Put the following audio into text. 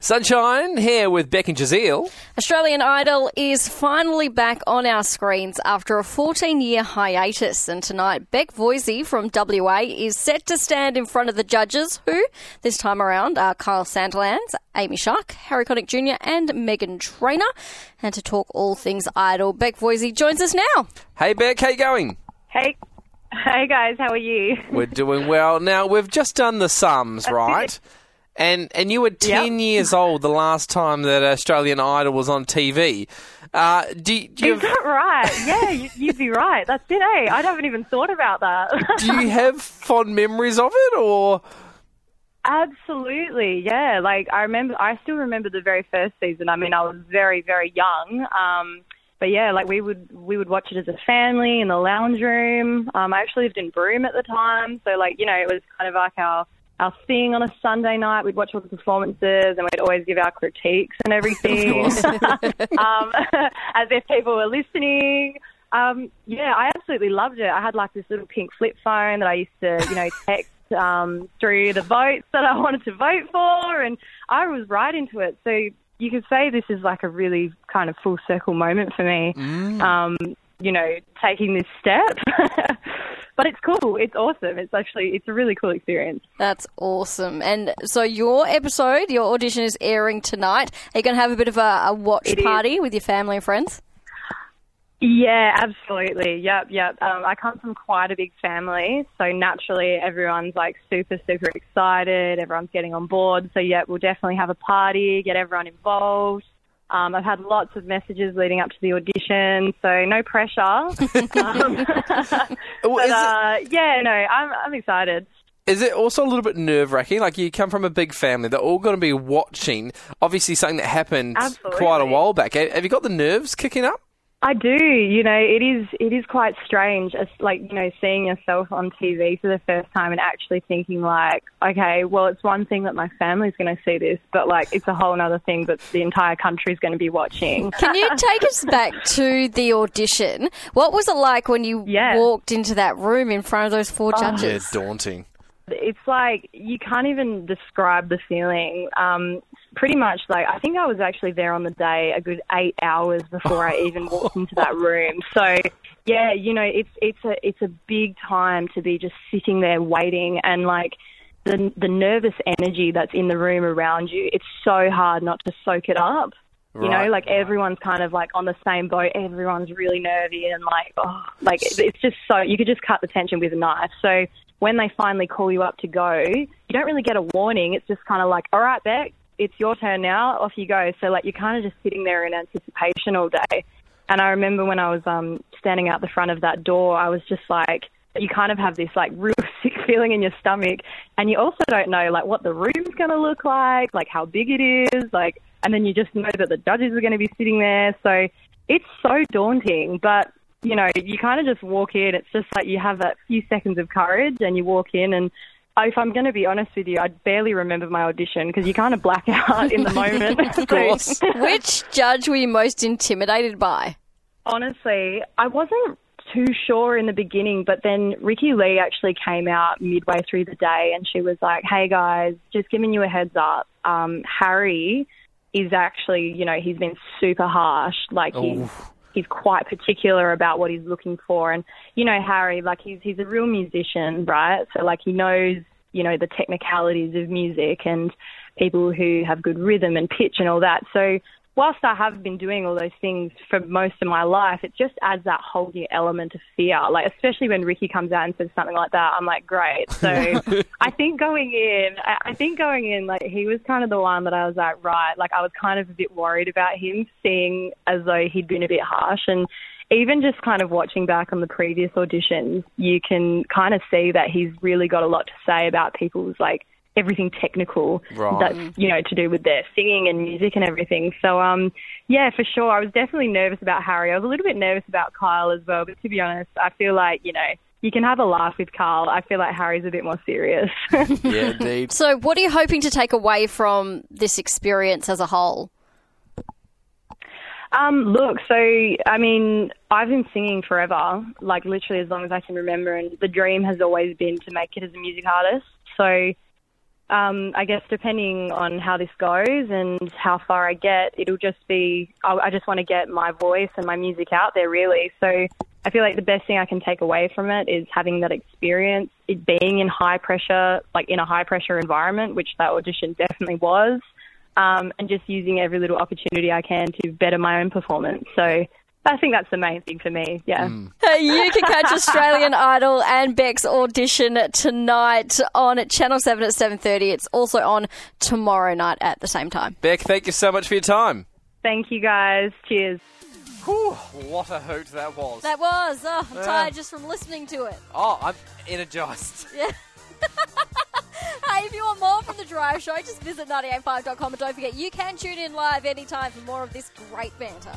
Sunshine here with Beck and Jazeel. Australian Idol is finally back on our screens after a 14 year hiatus. And tonight, Bec Voysey from WA is set to stand in front of the judges, who this time around are Kyle Sandilands, Amy Shark, Harry Connick Jr., and Meghan Trainor. And to talk all things Idol, Bec Voysey joins us now. Hey, Bec, how you going? Hey, hey guys, how are you? We're doing well. Now, we've just done the sums, right? And and you were 10 years old the last time that Australian Idol was on TV. Uh, do, do, you Is that right? Yeah, you, you'd be right. That's it, eh? I haven't even thought about that. do you have fond memories of it, or Absolutely, yeah. Like I remember, I still remember the very first season. I mean, I was very, very young. Um, but yeah, like we would we would watch it as a family in the lounge room. Um, I actually lived in Broome at the time, so like you know, it was kind of like our our thing on a Sunday night. We'd watch all the performances and we'd always give our critiques and everything, um, as if people were listening. Um, yeah, I absolutely loved it. I had like this little pink flip phone that I used to, you know, text um, through the votes that I wanted to vote for, and I was right into it. So you could say this is like a really kind of full circle moment for me. Um, you know, taking this step. but it's cool. It's awesome. It's actually it's a really cool experience. That's awesome. And so your episode, your audition is airing tonight. Are you going to have a bit of a, a watch It is. party with your family and friends? Yeah, absolutely. Yep, yep. Um, I come from quite a big family, so naturally everyone's like super, super excited. Everyone's getting on board. So yeah, we'll definitely have a party, get everyone involved. Um, I've had lots of messages leading up to the audition, so no pressure. um, but uh, yeah, no, I'm I'm excited. Is it also a little bit nerve wracking? Like you come from a big family, they're all going to be watching. Obviously, something that happened Absolutely. quite a while back. Have have you got the nerves kicking up? I do. You know, it is it is quite strange. It's like you know, seeing yourself on TV for the first time and actually thinking like, okay, well, it's one thing that my family's going to see this, but like, it's a whole other thing that the entire country's going to be watching. Can you take us back to the audition? What was it like when you Yeah. Oh. walked into that room in front of those four judges? Yeah, daunting. it's like you can't even describe the feeling. Um, pretty much, like I think I was actually there on the day a good eight hours before I even walked into that room. So yeah, you know, it's it's a it's a big time to be just sitting there waiting and like the the nervous energy that's in the room around you. It's so hard not to soak it up. You Right. know, like everyone's kind of like on the same boat. Everyone's really nervy and like, oh, like it's just so you could just cut the tension with a knife. So when they finally call you up to go, you don't really get a warning. It's just kind of like, all right, Bec, it's your turn now. Off you go. So like you're kind of just sitting there in anticipation all day. And I remember when I was um, standing out the front of that door, I was just like, you kind of have this like real sick feeling in your stomach, and you also don't know like what the room's going to look like, like how big it is, like, and then you just know that the judges are going to be sitting there. So it's so daunting, but you know, you kind of just walk in. It's just like you have that few seconds of courage, and you walk in and. If I'm going to be honest with you, I barely remember my audition because you kind of black out in the moment. Of course. Which judge were you most intimidated by? Honestly, I wasn't too sure in the beginning, but then Ricki-Lee actually came out midway through the day and she was like, hey guys, just giving you a heads up. Um, Harry is actually, you know, he's been super harsh. Like he's, he's quite particular about what he's looking for. And, you know, Harry, like he's, he's a real musician, right? So like he knows, you know, the technicalities of music and people who have good rhythm and pitch and all that. So whilst I have been doing all those things for most of my life, it just adds that whole new element of fear. Like, especially when Ricki comes out and says something like that, I'm like, great. So I think going in, I I think going in, like, he was kind of the one that I was like, right. Like, I was kind of a bit worried about him, seeing as though he'd been a bit harsh. And even just kind of watching back on the previous auditions, you can kind of see that he's really got a lot to say about people's, like, everything technical Right. that's you know to do with their singing and music and everything. So um yeah, for sure, I was definitely nervous about Harry. I was a little bit nervous about Kyle as well, but to be honest, I feel like you know you can have a laugh with Carl. I feel like Harry's a bit more serious. yeah, indeed. So, what are you hoping to take away from this experience as a whole? Um, look, so I mean, I've been singing forever, like literally as long as I can remember, and the dream has always been to make it as a music artist. So, um, I guess depending on how this goes and how far I get, it'll just be. I, I just want to get my voice and my music out there, really. So, I feel like the best thing I can take away from it is having that experience, it being in high pressure, like in a high pressure environment, which that audition definitely was um, and just using every little opportunity I can to better my own performance. So I think that's the main thing for me. Yeah. Mm. you can catch Australian Idol and Bec's audition tonight on Channel Seven at seven thirty. It's also on tomorrow night at the same time. Beck, thank you so much for your time. Thank you, guys. Cheers. Whew, what a hoot that was. That was. Oh, I'm tired just from listening to it. Oh, I'm energized. Yeah. hey, if you want more from The Drive Show, just visit 985.com and don't forget you can tune in live anytime for more of this great banter.